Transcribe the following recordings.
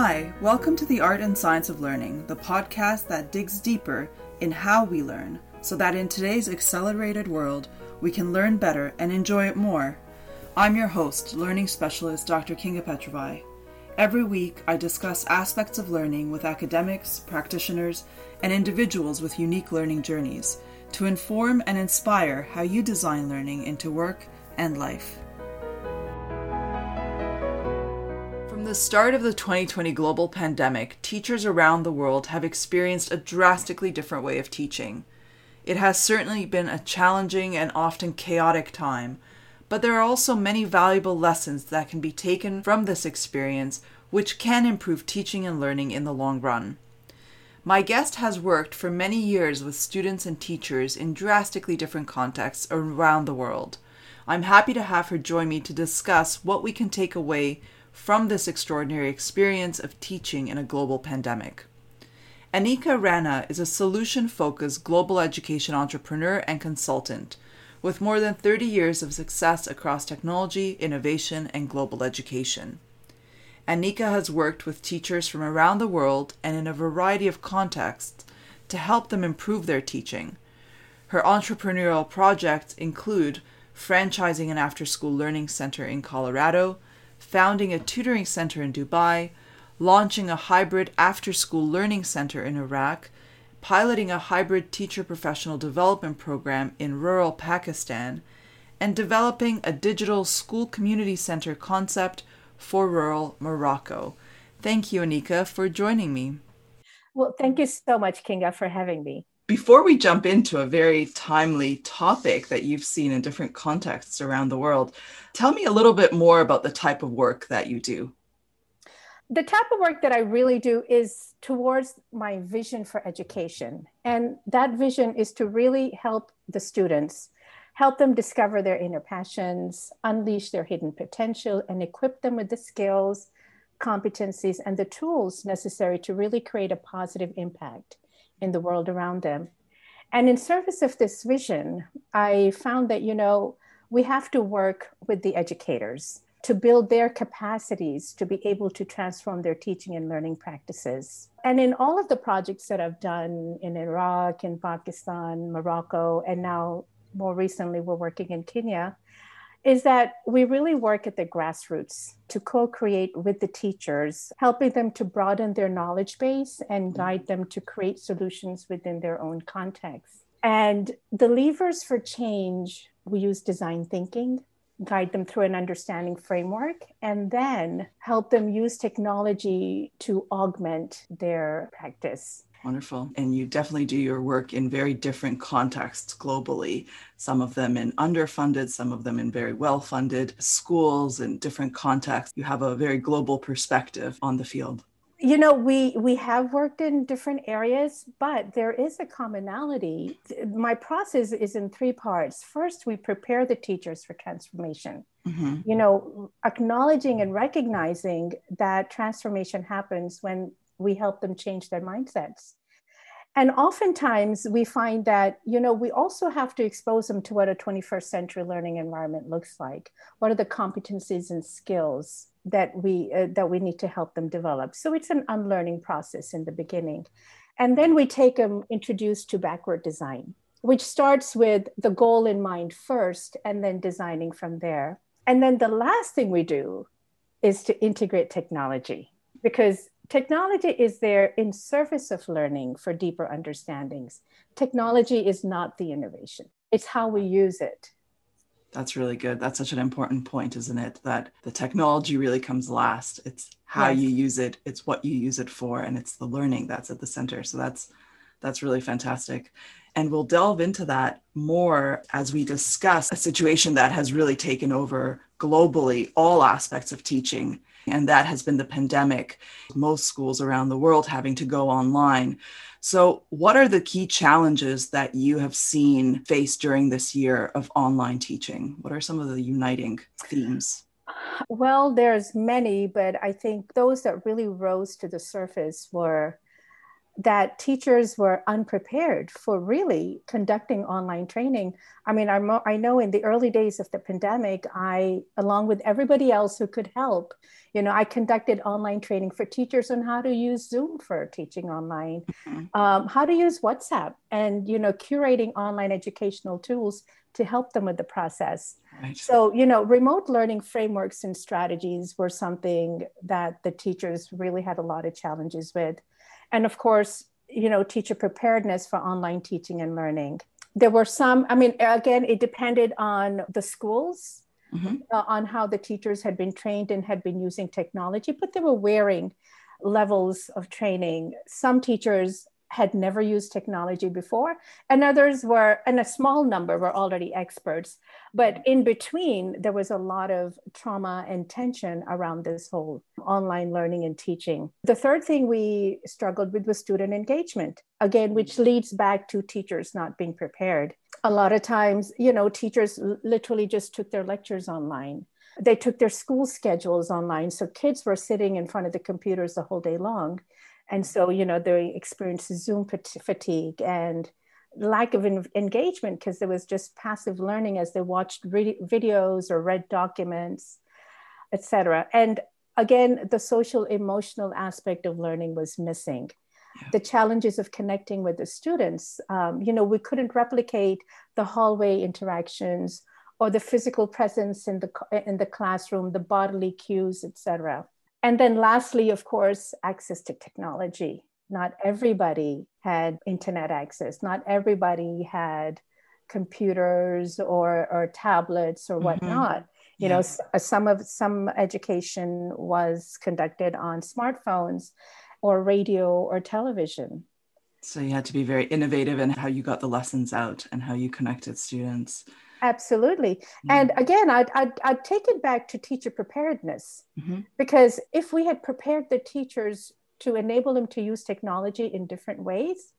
Hi, welcome to the Art and Science of Learning, the podcast that digs deeper in how we learn so that in today's accelerated world, we can learn better and enjoy it more. I'm your host, learning specialist Dr. Kinga Petrovai. Every week, I discuss aspects of learning with academics, practitioners, and individuals with unique learning journeys to inform and inspire how you design learning into work and life. The start of the 2020 global pandemic, teachers around the world have experienced a drastically different way of teaching. It has certainly been a challenging and often chaotic time, but there are also many valuable lessons that can be taken from this experience which can improve teaching and learning in the long run. My guest has worked for many years with students and teachers in drastically different contexts around the world. I'm happy to have her join me to discuss what we can take away from this extraordinary experience of teaching in a global pandemic. Aneeqa Rana is a solution focused global education entrepreneur and consultant with more than 30 years of success across technology, innovation, and global education. Aneeqa has worked with teachers from around the world and in a variety of contexts to help them improve their teaching. Her entrepreneurial projects include franchising an after school learning center in Colorado, founding a tutoring center in Dubai, launching a hybrid after school learning center in Iraq, piloting a hybrid teacher professional development program in rural Pakistan, and developing a digital school community center concept for rural Morocco. Thank you, Aneeqa, for joining me. Well, thank you so much, Kinga, for having me. Before we jump into a very timely topic that you've seen in different contexts around the world, tell me a little bit more about the type of work that you do. The type of work that I really do is towards my vision for education. And that vision is to really help the students, help them discover their inner passions, unleash their hidden potential, and equip them with the skills, competencies, and the tools necessary to really create a positive impact in the world around them. And in service of this vision, I found that, you know, we have to work with the educators to build their capacities to be able to transform their teaching and learning practices. And in all of the projects that I've done in Iraq, in Pakistan, Morocco, and now more recently we're working in Kenya, is that we really work at the grassroots to co create with the teachers, helping them to broaden their knowledge base and mm-hmm. guide them to create solutions within their own context. And the levers for change, we use design thinking, guide them through an understanding framework, and then help them use technology to augment their practice. Wonderful. And you definitely do your work in very different contexts globally, some of them in underfunded, some of them in very well funded schools and different contexts. You have a very global perspective on the field. You know, we we have worked in different areas, but there is a commonality. My process is in three parts. First, we prepare the teachers for transformation. Mm-hmm. You know, acknowledging and recognizing that transformation happens when we help them change their mindsets. And oftentimes we find that you know we also have to expose them to what a 21st century learning environment looks like. What are the competencies and skills that we uh, that we need to help them develop? So it's an unlearning process in the beginning. And then we take them introduced to backward design which starts with the goal in mind first and then designing from there. And then the last thing we do is to integrate technology because technology is there in service of learning for deeper understandings. Technology is not the innovation, it's how we use it. That's really good. That's such an important point, isn't it? That the technology really comes last. It's how yes. you use it, it's what you use it for, and it's the learning that's at the center. So that's that's really fantastic. And we'll delve into that more as we discuss a situation that has really taken over globally all aspects of teaching and that has been the pandemic, most schools around the world having to go online. So, what are the key challenges that you have seen faced during this year of online teaching? What are some of the uniting themes? Well, there's many, but I think those that really rose to the surface were that teachers were unprepared for really conducting online training. I mean, I'm, I know in the early days of the pandemic, I, along with everybody else who could help, you know, I conducted online training for teachers on how to use Zoom for teaching online, mm-hmm. um, how to use WhatsApp, and, you know, curating online educational tools to help them with the process. Right. So, you know, remote learning frameworks and strategies were something that the teachers really had a lot of challenges with and of course, you know, teacher preparedness for online teaching and learning. There were some, I mean, again, it depended on the schools, mm-hmm. uh, on how the teachers had been trained and had been using technology, but there were varying levels of training. Some teachers had never used technology before, and others were, and a small number were already experts. But mm-hmm. in between, there was a lot of trauma and tension around this whole online learning and teaching. The third thing we struggled with was student engagement, again, which mm-hmm. leads back to teachers not being prepared. A lot of times, you know, teachers literally just took their lectures online they took their school schedules online so kids were sitting in front of the computers the whole day long and so you know they experienced zoom fatigue and lack of engagement because there was just passive learning as they watched re- videos or read documents etc and again the social emotional aspect of learning was missing. Yeah. the challenges of connecting with the students um, you know we couldn't replicate the hallway interactions or the physical presence in the in the classroom the bodily cues etc and then lastly, of course, access to technology. Not everybody had internet access. Not everybody had computers or, or tablets or mm-hmm. whatnot. Mm-hmm. You know, uh, some of some education was conducted on smartphones or radio or television. So you had to be very innovative in how you got the lessons out and how you connected students. Absolutely. Mm-hmm. And again, I'd, I'd, I'd, take it back to teacher preparedness mm-hmm. because if we had prepared the teachers to enable them to use technology in different ways,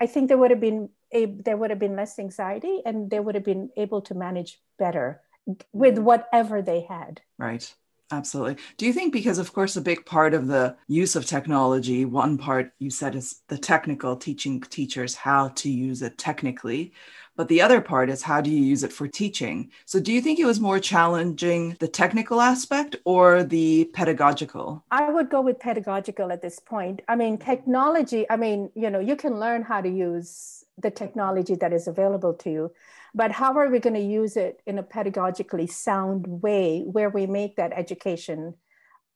I think there would have been a, there would have been less anxiety and they would have been able to manage better with mm-hmm. whatever they had. Right. Absolutely. Do you think, because of course, a big part of the use of technology, one part you said is the technical teaching teachers how to use it technically, but the other part is how do you use it for teaching? So, do you think it was more challenging the technical aspect or the pedagogical? I would go with pedagogical at this point. I mean, technology, I mean, you know, you can learn how to use the technology that is available to you but how are we going to use it in a pedagogically sound way where we make that education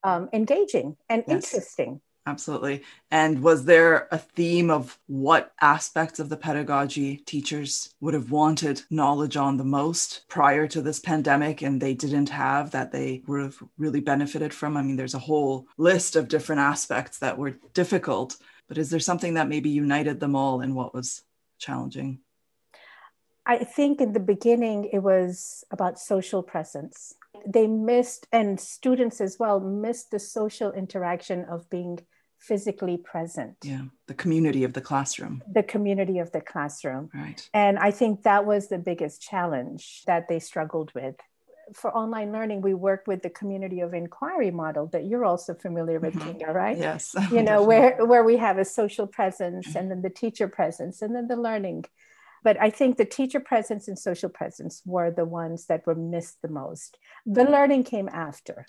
um, engaging and yes. interesting? Absolutely. And was there a theme of what aspects of the pedagogy teachers would have wanted knowledge on the most prior to this pandemic and they didn't have that they would have really benefited from? I mean there's a whole list of different aspects that were difficult but is there something that maybe united them all in what was challenging I think in the beginning it was about social presence. They missed, and students as well, missed the social interaction of being physically present. Yeah, the community of the classroom. The community of the classroom. Right. And I think that was the biggest challenge that they struggled with. For online learning, we work with the community of inquiry model that you're also familiar with, mm-hmm. Kinga, right? Yes. You know, where, where we have a social presence and then the teacher presence and then the learning but I think the teacher presence and social presence were the ones that were missed the most. The learning came after.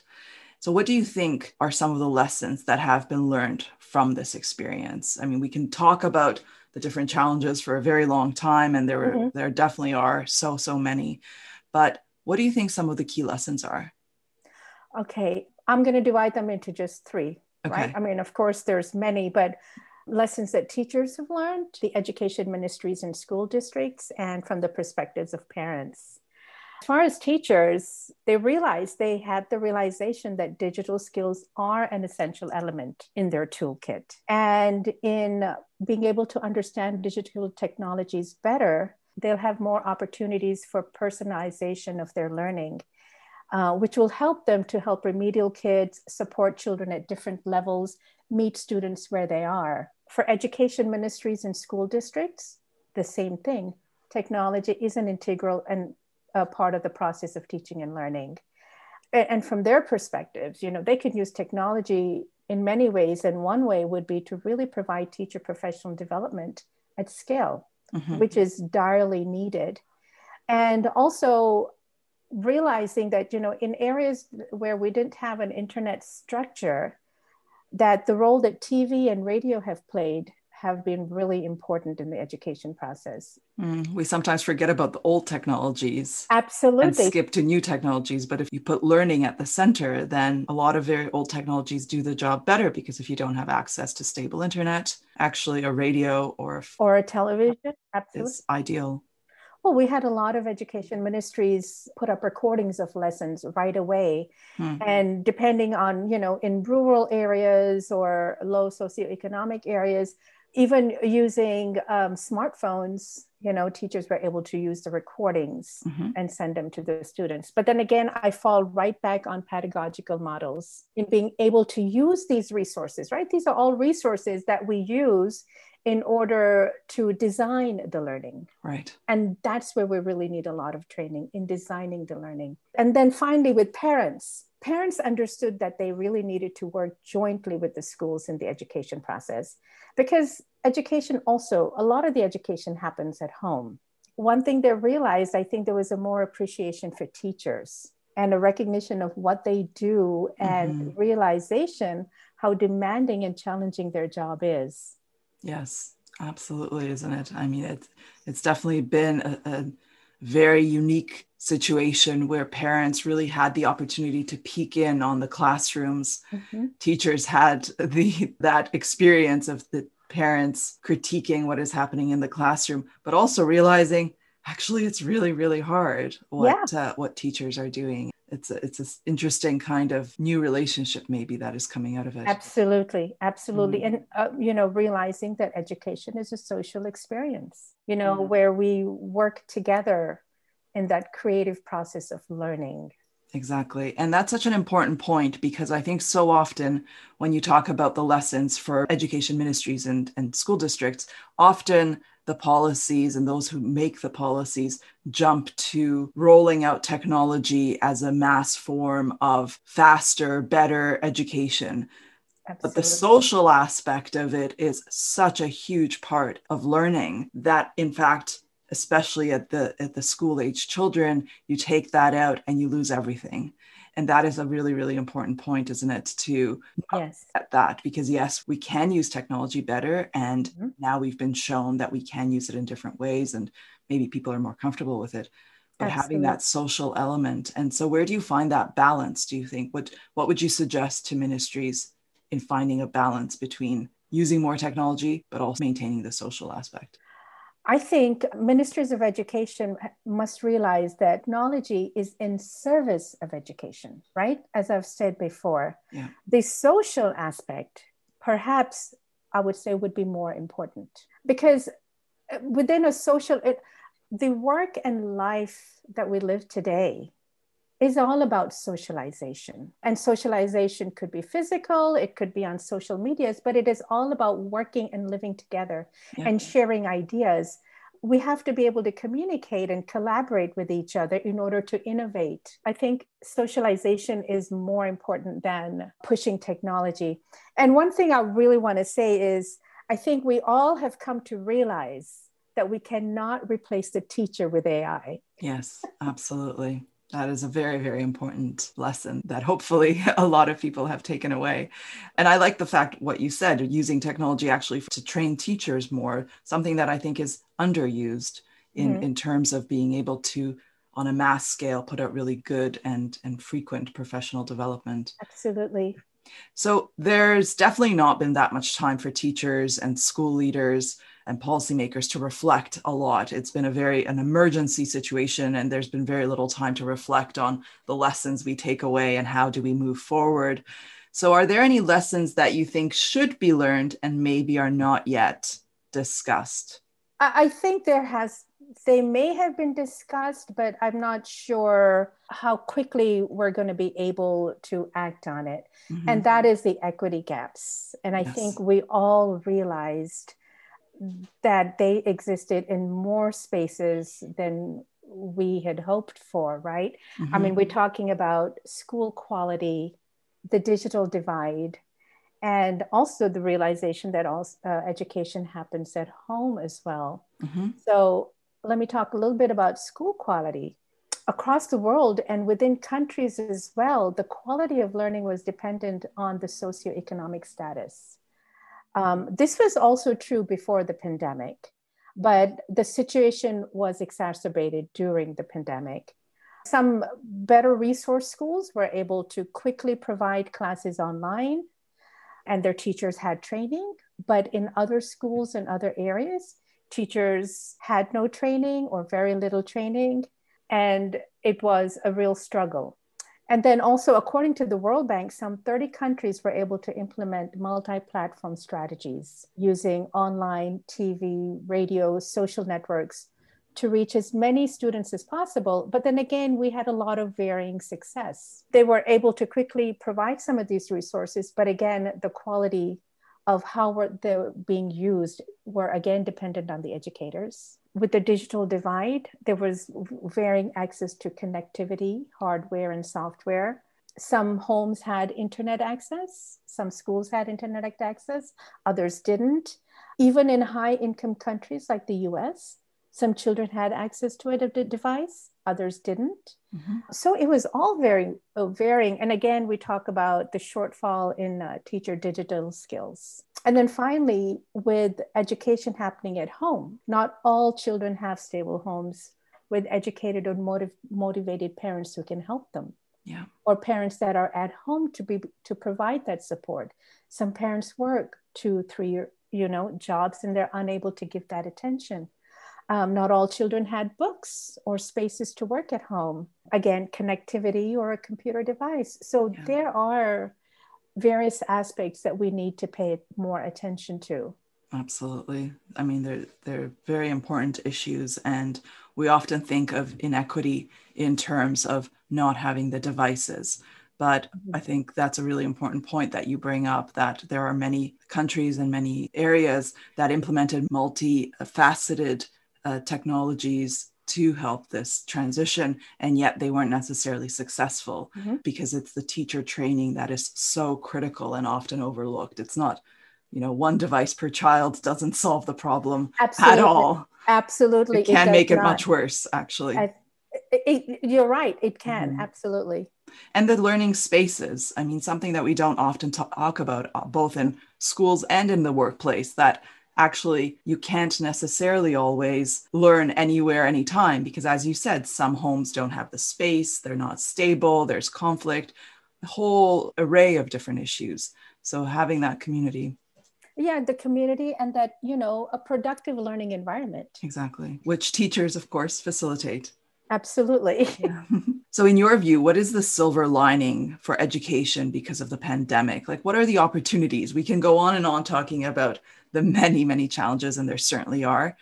So, what do you think are some of the lessons that have been learned from this experience? I mean, we can talk about the different challenges for a very long time, and there mm-hmm. there definitely are so so many. But what do you think some of the key lessons are? Okay, I'm going to divide them into just three. Okay. Right? I mean, of course, there's many, but lessons that teachers have learned, the education ministries and school districts, and from the perspectives of parents. As far as teachers, they realized they had the realization that digital skills are an essential element in their toolkit. And in being able to understand digital technologies better, they'll have more opportunities for personalization of their learning. Uh, which will help them to help remedial kids support children at different levels, meet students where they are for education ministries and school districts, the same thing. Technology is an integral and a part of the process of teaching and learning. And, and from their perspectives, you know, they can use technology in many ways. And one way would be to really provide teacher professional development at scale, mm-hmm. which is direly needed. And also realizing that, you know, in areas where we didn't have an internet structure, that the role that TV and radio have played have been really important in the education process. Mm, we sometimes forget about the old technologies. Absolutely. And skip to new technologies. But if you put learning at the center, then a lot of very old technologies do the job better because if you don't have access to stable internet, actually a radio or a, or a television absolutely. is ideal. Well, we had a lot of education ministries put up recordings of lessons right away. Mm-hmm. And depending on, you know, in rural areas or low socioeconomic areas, even using um, smartphones, you know, teachers were able to use the recordings mm-hmm. and send them to the students. But then again, I fall right back on pedagogical models in being able to use these resources, right? These are all resources that we use in order to design the learning. Right. And that's where we really need a lot of training in designing the learning. And then finally, with parents, parents understood that they really needed to work jointly with the schools in the education process because education also, a lot of the education happens at home. One thing they realized, I think there was a more appreciation for teachers and a recognition of what they do and mm-hmm. realization how demanding and challenging their job is. Yes, absolutely, isn't it? I mean, it's it's definitely been a, a very unique situation where parents really had the opportunity to peek in on the classrooms. Mm-hmm. Teachers had the that experience of the parents critiquing what is happening in the classroom, but also realizing actually it's really really hard what yeah. uh, what teachers are doing it's a, it's an interesting kind of new relationship maybe that is coming out of it absolutely absolutely mm. and uh, you know realizing that education is a social experience you know mm. where we work together in that creative process of learning Exactly. And that's such an important point because I think so often when you talk about the lessons for education ministries and, and school districts, often the policies and those who make the policies jump to rolling out technology as a mass form of faster, better education. Absolutely. But the social aspect of it is such a huge part of learning that, in fact, especially at the at the school age children, you take that out and you lose everything and that is a really really important point isn't it to yes at that because yes we can use technology better and mm-hmm. now we've been shown that we can use it in different ways and maybe people are more comfortable with it but Absolutely. having that social element and so where do you find that balance do you think what what would you suggest to ministries in finding a balance between using more technology but also maintaining the social aspect I think ministers of education must realize that technology is in service of education, right? As I've said before. Yeah. The social aspect, perhaps I would say, would be more important because uh, within a social, it, the work and life that we live today is all about socialization. And socialization could be physical, it could be on social medias, but it is all about working and living together yeah. and sharing ideas. We have to be able to communicate and collaborate with each other in order to innovate. I think socialization is more important than pushing technology. And one thing I really want to say is I think we all have come to realize that we cannot replace the teacher with AI. Yes, absolutely that is a very, very important lesson that hopefully a lot of people have taken away. And I like the fact what you said, using technology actually to train teachers more, something that I think is underused in, mm-hmm. in terms of being able to, on a mass scale, put out really good and, and frequent professional development. Absolutely. So there's definitely not been that much time for teachers and school leaders and policymakers to reflect a lot. It's been a very an emergency situation, and there's been very little time to reflect on the lessons we take away and how do we move forward. So, are there any lessons that you think should be learned and maybe are not yet discussed? I think there has they may have been discussed, but I'm not sure how quickly we're going to be able to act on it. Mm-hmm. And that is the equity gaps. And I yes. think we all realized that they existed in more spaces than we had hoped for, right? Mm-hmm. I mean, we're talking about school quality, the digital divide, and also the realization that all uh, education happens at home as well. Mm-hmm. So let me talk a little bit about school quality. Across the world and within countries as well, the quality of learning was dependent on the socioeconomic status. Um, this was also true before the pandemic, but the situation was exacerbated during the pandemic. Some better resource schools were able to quickly provide classes online and their teachers had training. But in other schools and other areas, teachers had no training or very little training. And it was a real struggle. And then also, according to the World Bank, some 30 countries were able to implement multi platform strategies using online, TV, radio, social networks to reach as many students as possible. But then again, we had a lot of varying success. They were able to quickly provide some of these resources, but again, the quality of how were they being used were again dependent on the educators. With the digital divide, there was varying access to connectivity, hardware and software. Some homes had internet access, some schools had internet access, others didn't. Even in high income countries like the US, some children had access to a device, others didn't. Mm-hmm. So it was all very uh, varying. And again, we talk about the shortfall in uh, teacher digital skills. And then finally, with education happening at home, not all children have stable homes with educated or motiv- motivated parents who can help them. Yeah. Or parents that are at home to be to provide that support. Some parents work two, three, you know, jobs and they're unable to give that attention. Um, not all children had books or spaces to work at home. Again, connectivity or a computer device. So yeah. there are various aspects that we need to pay more attention to. Absolutely. I mean, they're, they're very important issues. And we often think of inequity in terms of not having the devices. But mm-hmm. I think that's a really important point that you bring up that there are many countries and many areas that implemented multifaceted uh, technologies to help this transition and yet they weren't necessarily successful mm-hmm. because it's the teacher training that is so critical and often overlooked it's not you know one device per child doesn't solve the problem absolutely. at all absolutely it can it make it not. much worse actually I, it, you're right it can mm-hmm. absolutely and the learning spaces i mean something that we don't often talk about uh, both in schools and in the workplace that actually you can't necessarily always learn anywhere anytime because as you said some homes don't have the space they're not stable there's conflict a whole array of different issues. So having that community. Yeah the community and that you know a productive learning environment. Exactly which teachers of course facilitate absolutely yeah. so in your view what is the silver lining for education because of the pandemic like what are the opportunities we can go on and on talking about the many, many challenges, and there certainly are.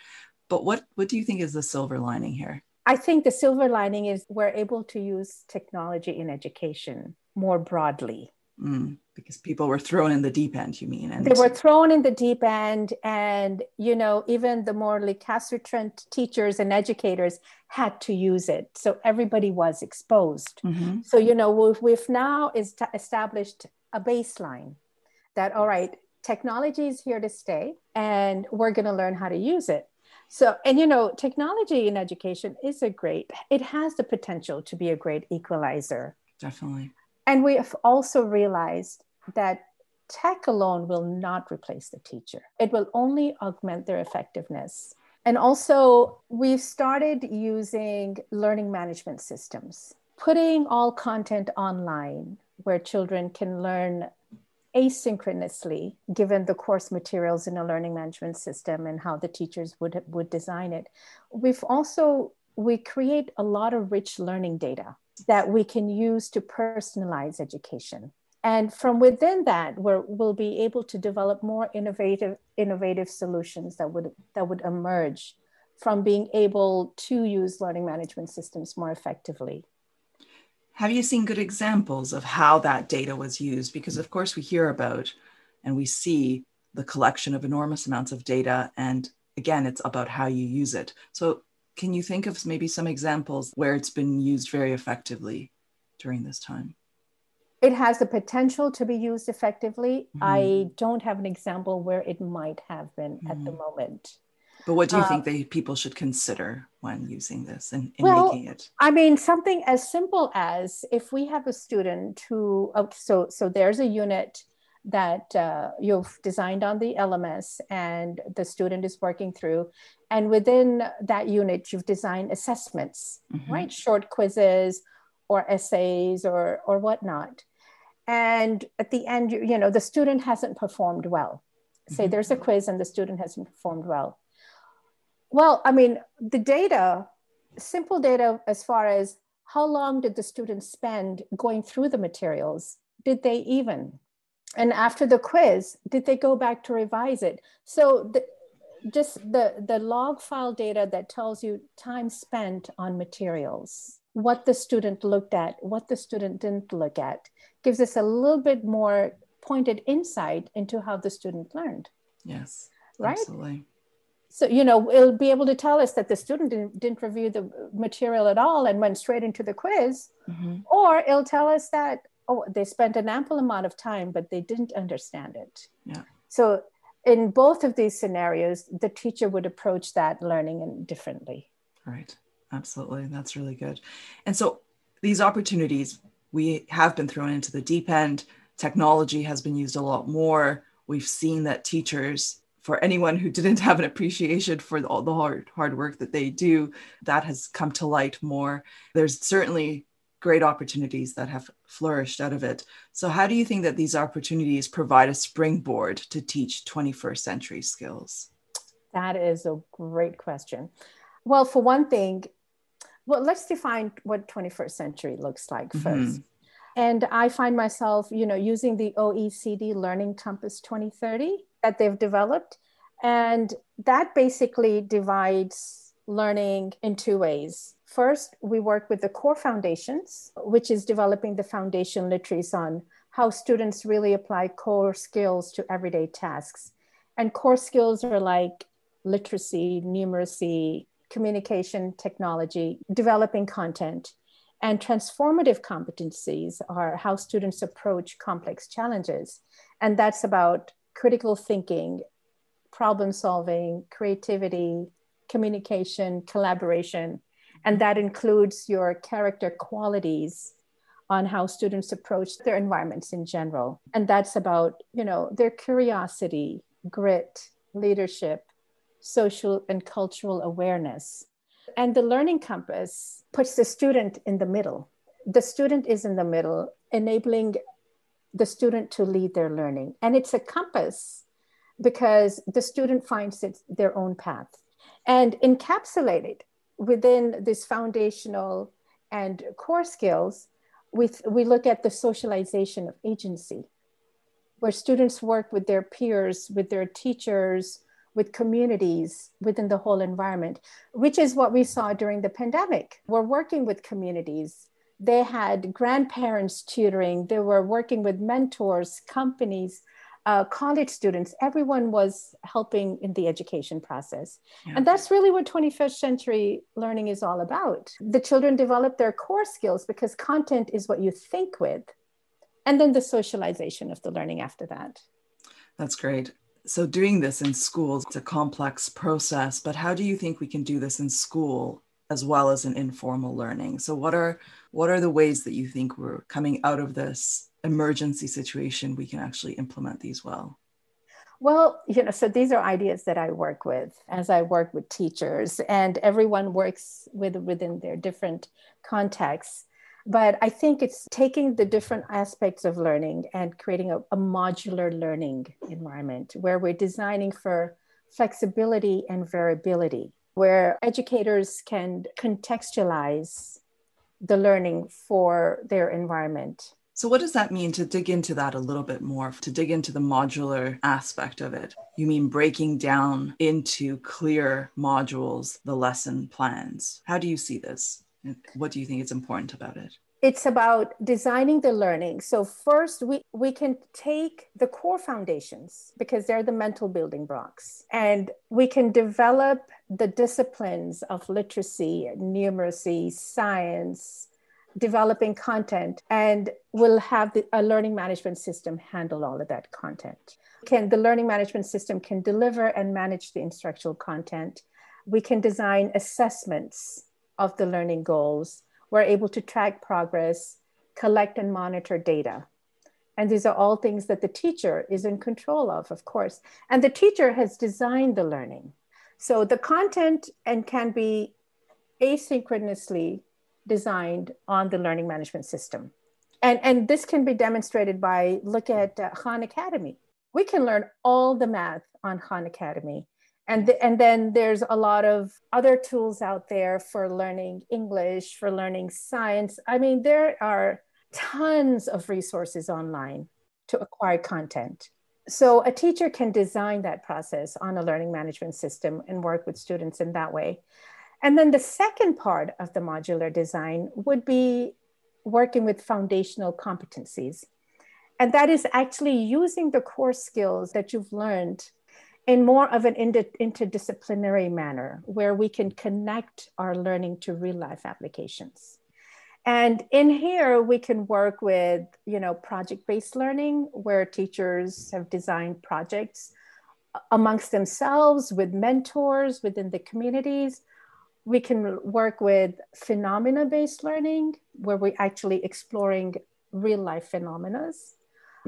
But what, what do you think is the silver lining here? I think the silver lining is we're able to use technology in education more broadly. Mm, because people were thrown in the deep end, you mean? And they were thrown in the deep end, and you know, even the more recalcitrant teachers and educators had to use it. So everybody was exposed. Mm-hmm. So you know, we've, we've now established a baseline that all right, technology is here to stay and we're going to learn how to use it so and you know technology in education is a great it has the potential to be a great equalizer definitely and we have also realized that tech alone will not replace the teacher. It will only augment their effectiveness. And also we've started using learning management systems putting all content online where children can learn asynchronously given the course materials in a learning management system and how the teachers would would design it. We've also we create a lot of rich learning data that we can use to personalize education and from within that we will be able to develop more innovative innovative solutions that would that would emerge from being able to use learning management systems more effectively have you seen good examples of how that data was used? Because, of course, we hear about and we see the collection of enormous amounts of data. And again, it's about how you use it. So, can you think of maybe some examples where it's been used very effectively during this time? it has the potential to be used effectively. Mm-hmm. I don't have an example where it might have been mm-hmm. at the mm-hmm. moment. But what do you uh, think they people should consider when using this and, well, making it? I mean, something as simple as if we have a student who, oh, so so there's a unit that uh, you've designed on the LMS and the student is working through. And within that unit, you've designed assessments, mm-hmm. right? Short quizzes or essays or, or whatnot. And at the end, you, you know, the student hasn't performed well. Say mm-hmm. there's a quiz and the student hasn't performed well. Well, I mean, the data, simple data as far as how long did the student spend going through the materials? Did they even? And after the quiz did they go back to revise it? So the, just the the log file data that tells you time spent on materials what the student looked at what the student didn't look at gives us a little bit more pointed insight into how the student learned. Yes right? absolutely. So you know it'll be able to tell us that the student didn't, didn't review the material at all and went straight into the quiz mm-hmm. or it'll tell us that oh they spent an ample amount of time but they didn't understand it. Yeah. So in both of these scenarios the teacher would approach that learning differently. Right. Absolutely. That's really good. And so these opportunities we have been thrown into the deep end. Technology has been used a lot more. We've seen that teachers for anyone who didn't have an appreciation for all the hard hard work that they do that has come to light more. There's certainly great opportunities that have flourished out of it. So, how do you think that these opportunities provide a springboard to teach 21st century skills? That is a great question. Well, for one thing, well, let's define what 21st century looks like 1st mm-hmm. And I find myself, you know, using the OECD Learning Compass 2030 that they've developed. And that basically divides learning in two ways. First, we work with the core foundations, which is developing the foundation literacies on how students really apply core skills to everyday tasks. And core skills are like literacy, numeracy, communication, technology, developing content. And transformative competencies are how students approach complex challenges. And that's about critical thinking, problem solving, creativity, communication, collaboration, and that includes your character qualities on how students approach their environments in general. And that's about, you know, their curiosity, grit, leadership, social and cultural awareness. And the learning compass puts the student in the middle. The student is in the middle, enabling the student to lead their learning. And it's a compass because the student finds it their own path and encapsulated within this foundational and core skills, we, we look at the socialization of agency, where students work with their peers, with their teachers, with communities within the whole environment, which is what we saw during the pandemic. We're working with communities. They had grandparents tutoring, they were working with mentors, companies, uh, college students, everyone was helping in the education process. Yeah. And that's really what 21st century learning is all about. The children develop their core skills because content is what you think with, and then the socialization of the learning after that. That's great. So, doing this in schools, it's a complex process, but how do you think we can do this in school as well as in informal learning? So, what are what are the ways that you think we're coming out of this emergency situation we can actually implement these well? Well, you know, so these are ideas that I work with as I work with teachers, and everyone works with within their different contexts. But I think it's taking the different aspects of learning and creating a, a modular learning environment where we're designing for flexibility and variability, where educators can contextualize the learning for their environment so, what does that mean to dig into that a little bit more, to dig into the modular aspect of it? You mean breaking down into clear modules the lesson plans? How do you see this? What do you think is important about it? It's about designing the learning. So, first, we, we can take the core foundations because they're the mental building blocks, and we can develop the disciplines of literacy, numeracy, science, developing content and we'll have the, a learning management system handle all of that content. Can the learning management system can deliver and manage the instructional content. We can design assessments of the learning goals. We're able to track progress collect and monitor data. And these are all things that the teacher is in control of of course. And the teacher has designed the learning. So the content and can be asynchronously designed on the learning management system. And, and this can be demonstrated by look at uh, Khan Academy. We can learn all the math on Khan Academy. And, and then there's a lot of other tools out there for learning English, for learning science. I mean, there are tons of resources online to acquire content. So a teacher can design that process on a learning management system and work with students in that way. And then the second part of the modular design would be working with foundational competencies. And that is actually using the core skills that you've learned in more of an inter- interdisciplinary manner where we can connect our learning to real life applications. And in here, we can work with, you know, project-based learning where teachers have designed projects amongst themselves with mentors within the communities we can work with phenomena based learning where we're actually exploring real life phenomena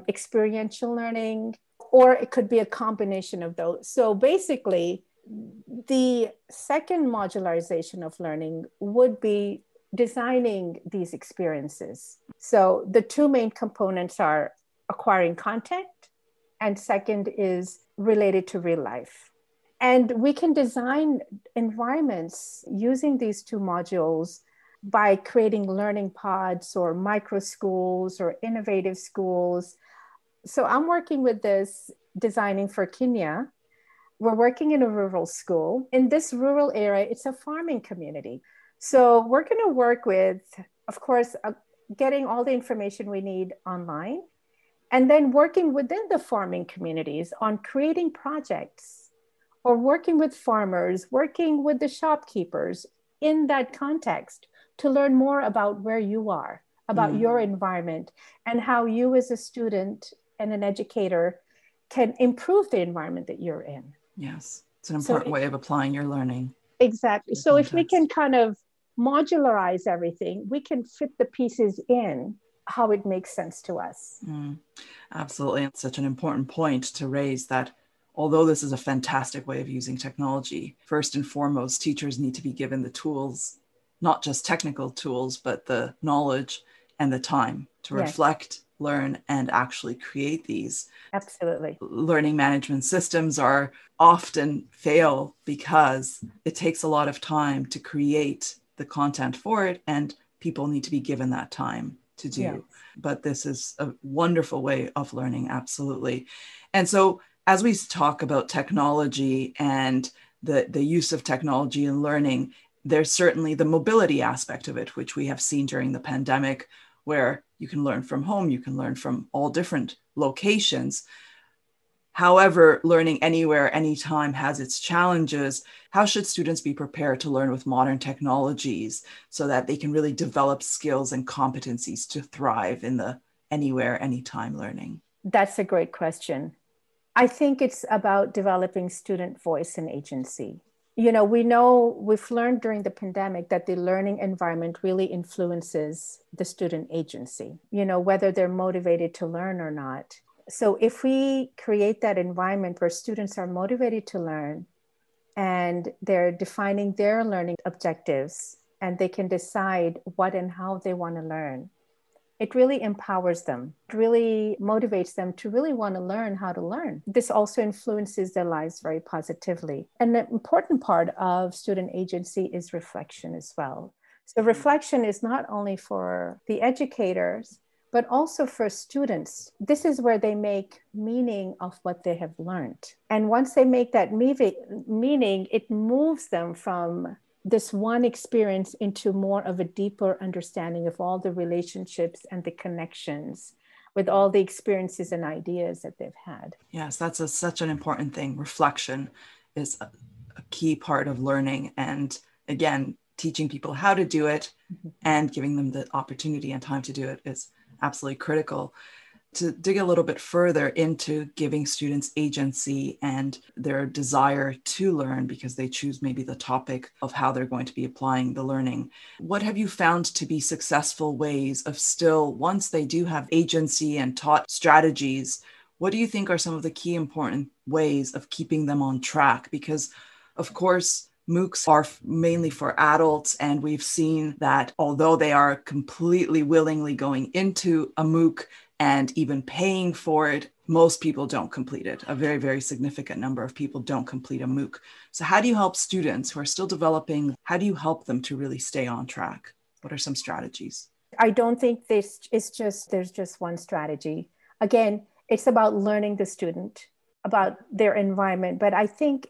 experiential learning or it could be a combination of those. So basically the second modularization of learning would be designing these experiences. So the two main components are acquiring content and second is related to real life and we can design environments using these two modules by creating learning pods or micro schools or innovative schools. So I'm working with this designing for Kenya. We're working in a rural school. In this rural area, it's a farming community. So we're going to work with, of course, uh, getting all the information we need online and then working within the farming communities on creating projects or working with farmers, working with the shopkeepers in that context to learn more about where you are, about mm. your environment, and how you, as a student and an educator, can improve the environment that you're in. Yes, it's an important so way of applying your learning. Exactly. So, context. if we can kind of modularize everything, we can fit the pieces in how it makes sense to us. Mm, absolutely. It's such an important point to raise that although this is a fantastic way of using technology, first and foremost, teachers need to be given the tools, not just technical tools, but the knowledge and the time to yes. reflect, learn, and actually create these. Absolutely. Learning management systems are often fail because it takes a lot of time to create the content for it, and people need to be given that time to do. Yes. But this is a wonderful way of learning, absolutely. And so as we talk about technology and the, the use of technology in learning, there's certainly the mobility aspect of it, which we have seen during the pandemic, where you can learn from home, you can learn from all different locations. However, learning anywhere, anytime has its challenges. How should students be prepared to learn with modern technologies so that they can really develop skills and competencies to thrive in the anywhere, anytime learning? That's a great question. I think it's about developing student voice and agency. You know, we know we've learned during the pandemic that the learning environment really influences the student agency, you know, whether they're motivated to learn or not. So if we create that environment where students are motivated to learn and they're defining their learning objectives and they can decide what and how they want to learn, it really empowers them, it really motivates them to really want to learn how to learn. This also influences their lives very positively. And the important part of student agency is reflection as well. So, mm-hmm. reflection is not only for the educators, but also for students. This is where they make meaning of what they have learned. And once they make that meaning, it moves them from this one experience into more of a deeper understanding of all the relationships and the connections with all the experiences and ideas that they've had. Yes, that's a, such an important thing. Reflection is a, a key part of learning. And again, teaching people how to do it mm-hmm. and giving them the opportunity and time to do it is absolutely critical to dig a little bit further into giving students agency and their desire to learn because they choose maybe the topic of how they're going to be applying the learning. What have you found to be successful ways of still, once they do have agency and taught strategies, what do you think are some of the key important ways of keeping them on track? Because, of course, MOOCs are mainly for adults, and we've seen that although they are completely willingly going into a MOOC, and even paying for it, most people don't complete it. A very, very significant number of people don't complete a MOOC. So, how do you help students who are still developing? How do you help them to really stay on track? What are some strategies? I don't think this is just, there's just one strategy. Again, it's about learning the student, about their environment. But I think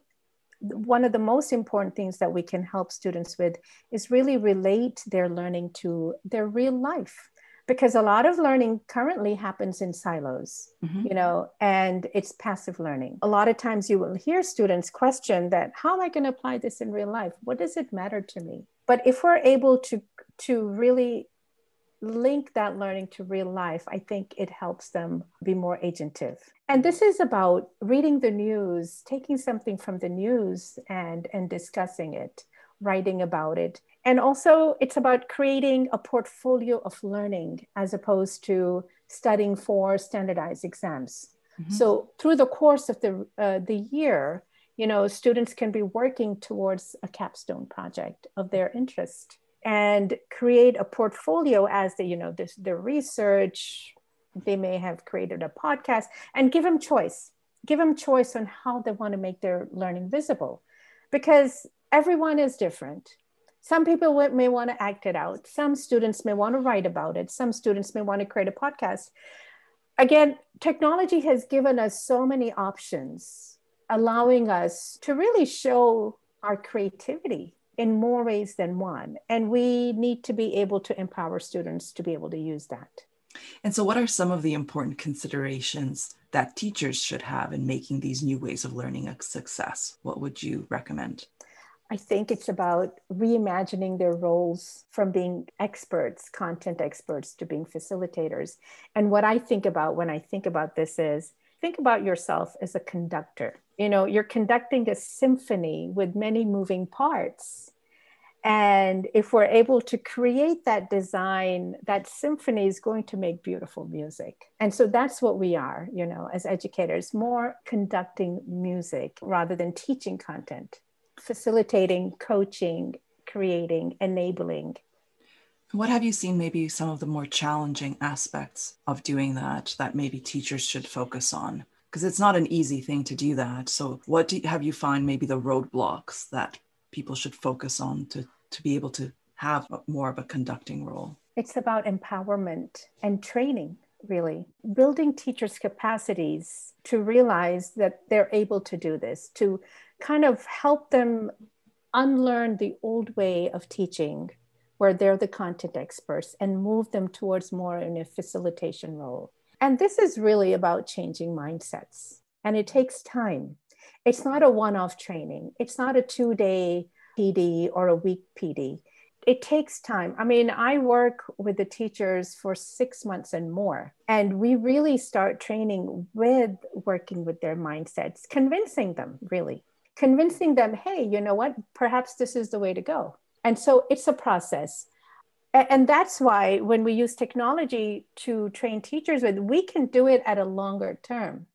one of the most important things that we can help students with is really relate their learning to their real life because a lot of learning currently happens in silos mm-hmm. you know and it's passive learning. A lot of times you will hear students question that how am i going to apply this in real life? What does it matter to me? But if we're able to to really link that learning to real life i think it helps them be more agentive. And this is about reading the news taking something from the news and and discussing it writing about it and also, it's about creating a portfolio of learning as opposed to studying for standardized exams. Mm-hmm. So, through the course of the, uh, the year, you know, students can be working towards a capstone project of their interest and create a portfolio as they, you know, this, their research. They may have created a podcast and give them choice. Give them choice on how they want to make their learning visible because everyone is different some people may want to act it out. Some students may want to write about it. Some students may want to create a podcast. Again technology has given us so many options allowing us to really show our creativity in more ways than one and we need to be able to empower students to be able to use that. And so what are some of the important considerations that teachers should have in making these new ways of learning a success? What would you recommend I think it's about reimagining their roles from being experts, content experts, to being facilitators. And what I think about when I think about this is think about yourself as a conductor. You know, you're conducting a symphony with many moving parts. And if we're able to create that design, that symphony is going to make beautiful music. And so that's what we are, you know, as educators, more conducting music rather than teaching content facilitating, coaching, creating, enabling. What have you seen maybe some of the more challenging aspects of doing that that maybe teachers should focus on? Because it's not an easy thing to do that. So, what do you, have you find maybe the roadblocks that people should focus on to, to be able to have more of a conducting role? It's about empowerment and training, really, building teachers' capacities to realize that they're able to do this, to kind of help them unlearn the old way of teaching where they're the content experts and move them towards more in a facilitation role. And this is really about changing mindsets. And it takes time. It's not a one off training, it's not a two day PD or a week PD. It takes time. I mean, I work with the teachers for six months and more, and we really start training with working with their mindsets, convincing them really convincing them, hey, you know what? Perhaps this is the way to go. And so it's a process. And that's why when we use technology to train teachers with, we can do it at a longer term.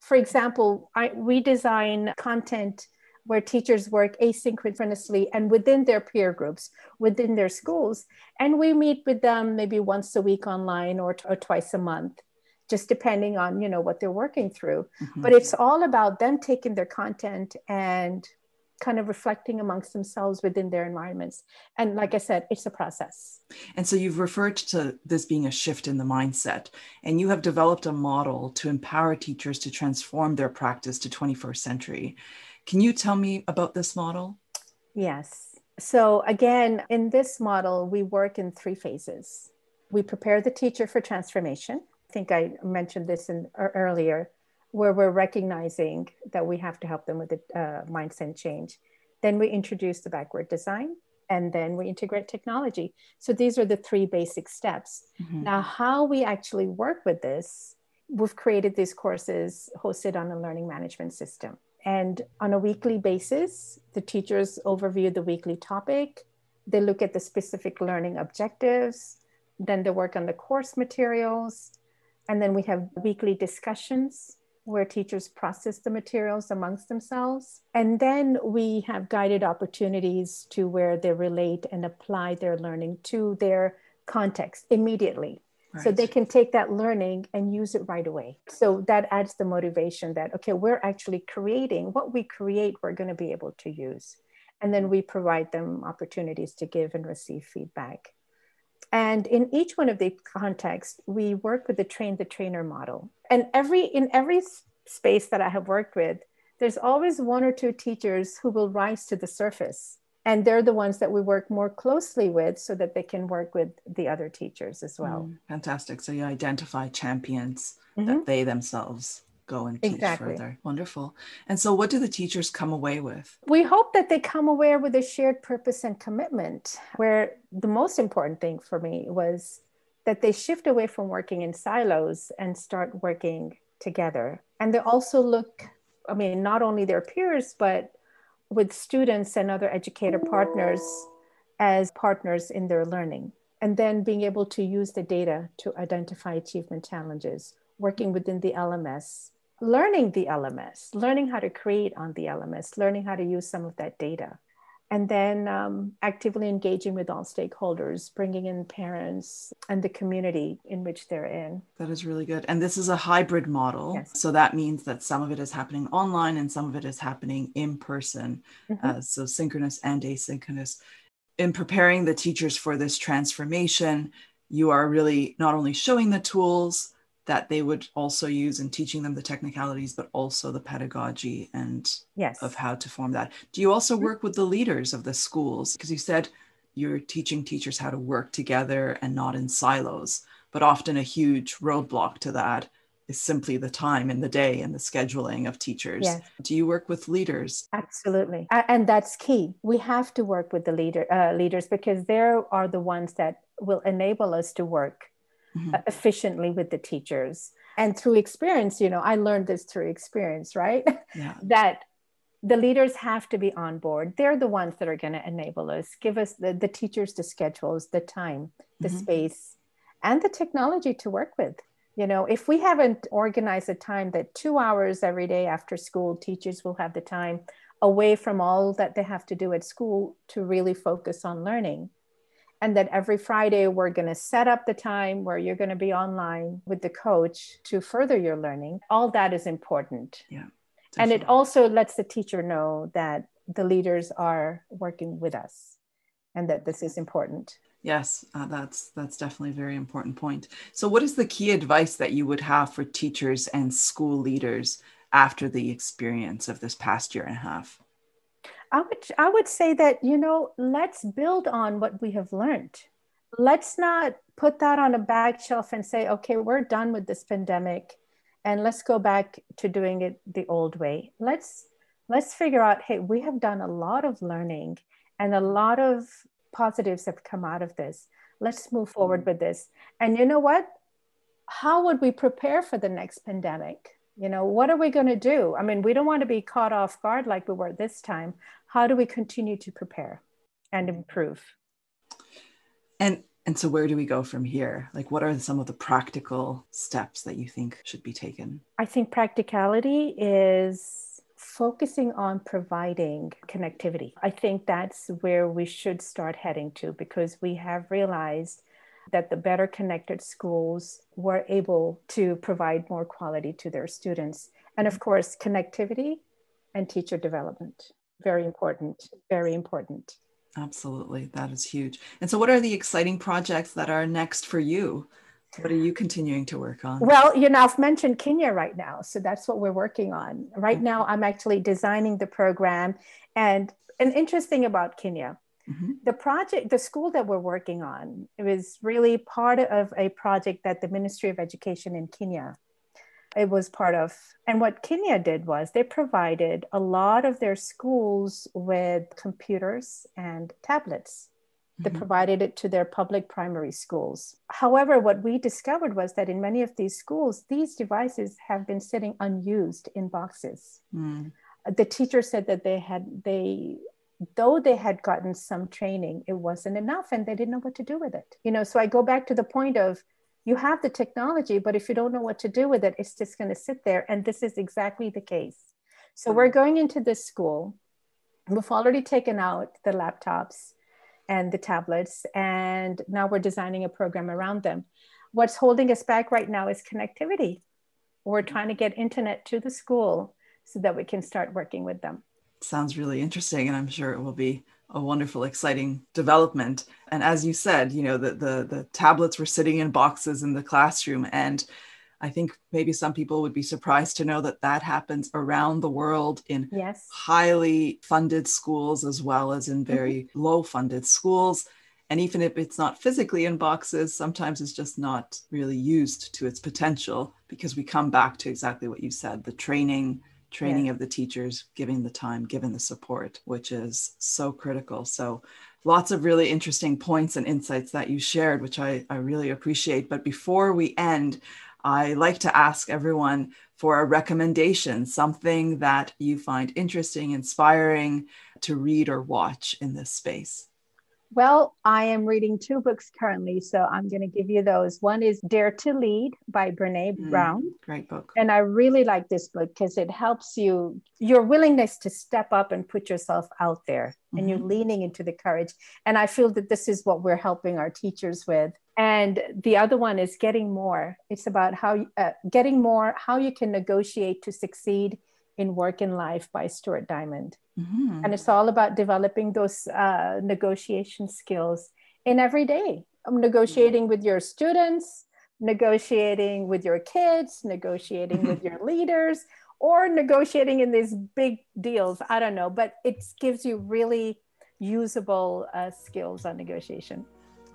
For example, I, we design content where teachers work asynchronously and within their peer groups, within their schools. And we meet with them maybe once a week online or, or twice a month just depending on you know what they're working through. Mm-hmm. but it's all about them taking their content and kind of reflecting amongst themselves within their environments. And like i said it's a process. And so you've referred to this being a shift in the mindset and you have developed a model to empower teachers to transform their practice to 21st century. Can you tell me about this model? Yes. So again in this model we work in three phases. We prepare the teacher for transformation think I mentioned this in, earlier, where we're recognizing that we have to help them with the uh, mindset change. Then we introduce the backward design. and then we integrate technology. So these are the three basic steps. Mm-hmm. Now, how we actually work with this, we've created these courses hosted on a learning management system. And on a weekly basis, the teachers overview the weekly topic, they look at the specific learning objectives, then they work on the course materials, and then we have weekly discussions where teachers process the materials amongst themselves. And then we have guided opportunities to where they relate and apply their learning to their context immediately. Right. So they can take that learning and use it right away. So that adds the motivation that, okay, we're actually creating what we create, we're going to be able to use. And then we provide them opportunities to give and receive feedback. And in each one of the contexts, we work with the train the trainer model. And every in every space that I have worked with, there's always one or two teachers who will rise to the surface. And they're the ones that we work more closely with so that they can work with the other teachers as well. Mm, fantastic. So you identify champions mm-hmm. that they themselves go and teach exactly. further. Wonderful. And so, what do the teachers come away with? We hope that they come away with a shared purpose and commitment, where the most important thing for me was that they shift away from working in silos and start working together. And they also look, I mean, not only their peers, but with students and other educator partners as partners in their learning. And then being able to use the data to identify achievement challenges, working within the LMS, learning the LMS, learning how to create on the LMS, learning how to use some of that data. And then um, actively engaging with all stakeholders, bringing in parents and the community in which they're in. That is really good. And this is a hybrid model. Yes. So that means that some of it is happening online and some of it is happening in person. Mm-hmm. Uh, so synchronous and asynchronous. In preparing the teachers for this transformation, you are really not only showing the tools, that they would also use in teaching them the technicalities, but also the pedagogy and yes. of how to form that. Do you also mm-hmm. work with the leaders of the schools? Because you said you're teaching teachers how to work together and not in silos, but often a huge roadblock to that is simply the time in the day and the scheduling of teachers. Yes. Do you work with leaders? Absolutely, and that's key. We have to work with the leader uh, leaders because they are the ones that will enable us to work mm-hmm. Efficiently with the teachers and through experience you know i learned this through experience right yeah. that the leaders have to be on board they're the ones that are going to enable us give us the, the teachers the schedules the time the mm-hmm. space and the technology to work with you know if we haven't organized a time that two hours every day after school teachers will have the time away from all that they have to do at school to really focus on learning and that every Friday we're going to set up the time where you're going to be online with the coach to further your learning. All that is important. Yeah. Definitely. And it also lets the teacher know that the leaders are working with us and that this is important. Yes, uh, that's that's definitely a very important point. So what is the key advice that you would have for teachers and school leaders after the experience of this past year and a half? I would I would say that you know let's build on what we have learned. Let's not put that on a back shelf and say, okay, we're done with this pandemic, and let's go back to doing it the old way. Let's let's figure out, hey, we have done a lot of learning, and a lot of positives have come out of this. Let's move forward with this. And you know what? How would we prepare for the next pandemic? you know what are we going to do i mean we don't want to be caught off guard like we were this time how do we continue to prepare and improve and and so where do we go from here like what are some of the practical steps that you think should be taken i think practicality is focusing on providing connectivity i think that's where we should start heading to because we have realized that the better connected schools were able to provide more quality to their students. And of course, connectivity and teacher development. Very important, very important. Absolutely. That is huge. And so, what are the exciting projects that are next for you? What are you continuing to work on? Well, you know, I've mentioned Kenya right now. So, that's what we're working on. Right now, I'm actually designing the program. And an interesting about Kenya, Mm-hmm. The project, the school that we're working on, it was really part of a project that the Ministry of Education in Kenya it was part of and what kenya did was they provided a lot of their schools with computers and tablets they mm-hmm. provided it to their public primary schools. However, what we discovered was that in many of these schools, these devices have been sitting unused in boxes. Mm. The teacher said that they had, they, though they had gotten some training, it wasn't enough and they didn't know what to do with it. You know, so I go back to the point of you have the technology, but if you don't know what to do with it, it's just going to sit there. And this is exactly the case. So we're going into this school. We've already taken out the laptops and the tablets. And now we're designing a program around them. What's holding us back right now is connectivity. We're trying to get internet to the school so that we can start working with them. Sounds really interesting, and I'm sure it will be a wonderful, exciting development. And as you said, you know, the the, the tablets were sitting in boxes in the classroom, and I think maybe some people would be surprised to know that that happens around the world in yes. highly funded schools as well as in very mm-hmm. low funded schools. And even if it's not physically in boxes, sometimes it's just not really used to its potential because we come back to exactly what you said the training, training yeah. of the teachers, giving the time, giving the support, which is so critical. So lots of really interesting points and insights that you shared, which I, I really appreciate. But before we end, I like to ask everyone for a recommendation, something that you find interesting, inspiring to read or watch in this space. Well, I am reading two books currently, so I'm going to give you those. One is Dare to Lead by Brene mm, Brown. Great book. And I really like this book because it helps you, your willingness to step up and put yourself out there, mm-hmm. and you're mm-hmm. leaning into the courage. And I feel that this is what we're helping our teachers with. And the other one is Getting More. It's about how, uh, getting more, how you can negotiate to succeed in Work and Life by Stuart Diamond. Mm-hmm. And it's all about developing those uh, negotiation skills in every day. I'm negotiating with your students, negotiating with your kids, negotiating with your leaders, or negotiating in these big deals. I don't know, but it gives you really usable uh, skills on negotiation.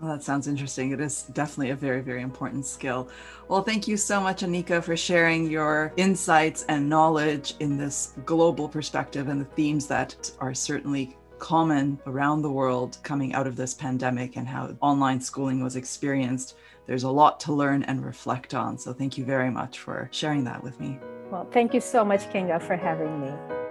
Well, that sounds interesting. It is definitely a very, very important skill. Well, thank you so much, Aneeqa, for sharing your insights and knowledge in this global perspective and the themes that are certainly common around the world coming out of this pandemic and how online schooling was experienced. There's a lot to learn and reflect on. So, thank you very much for sharing that with me. Well, thank you so much, Kinga, for having me.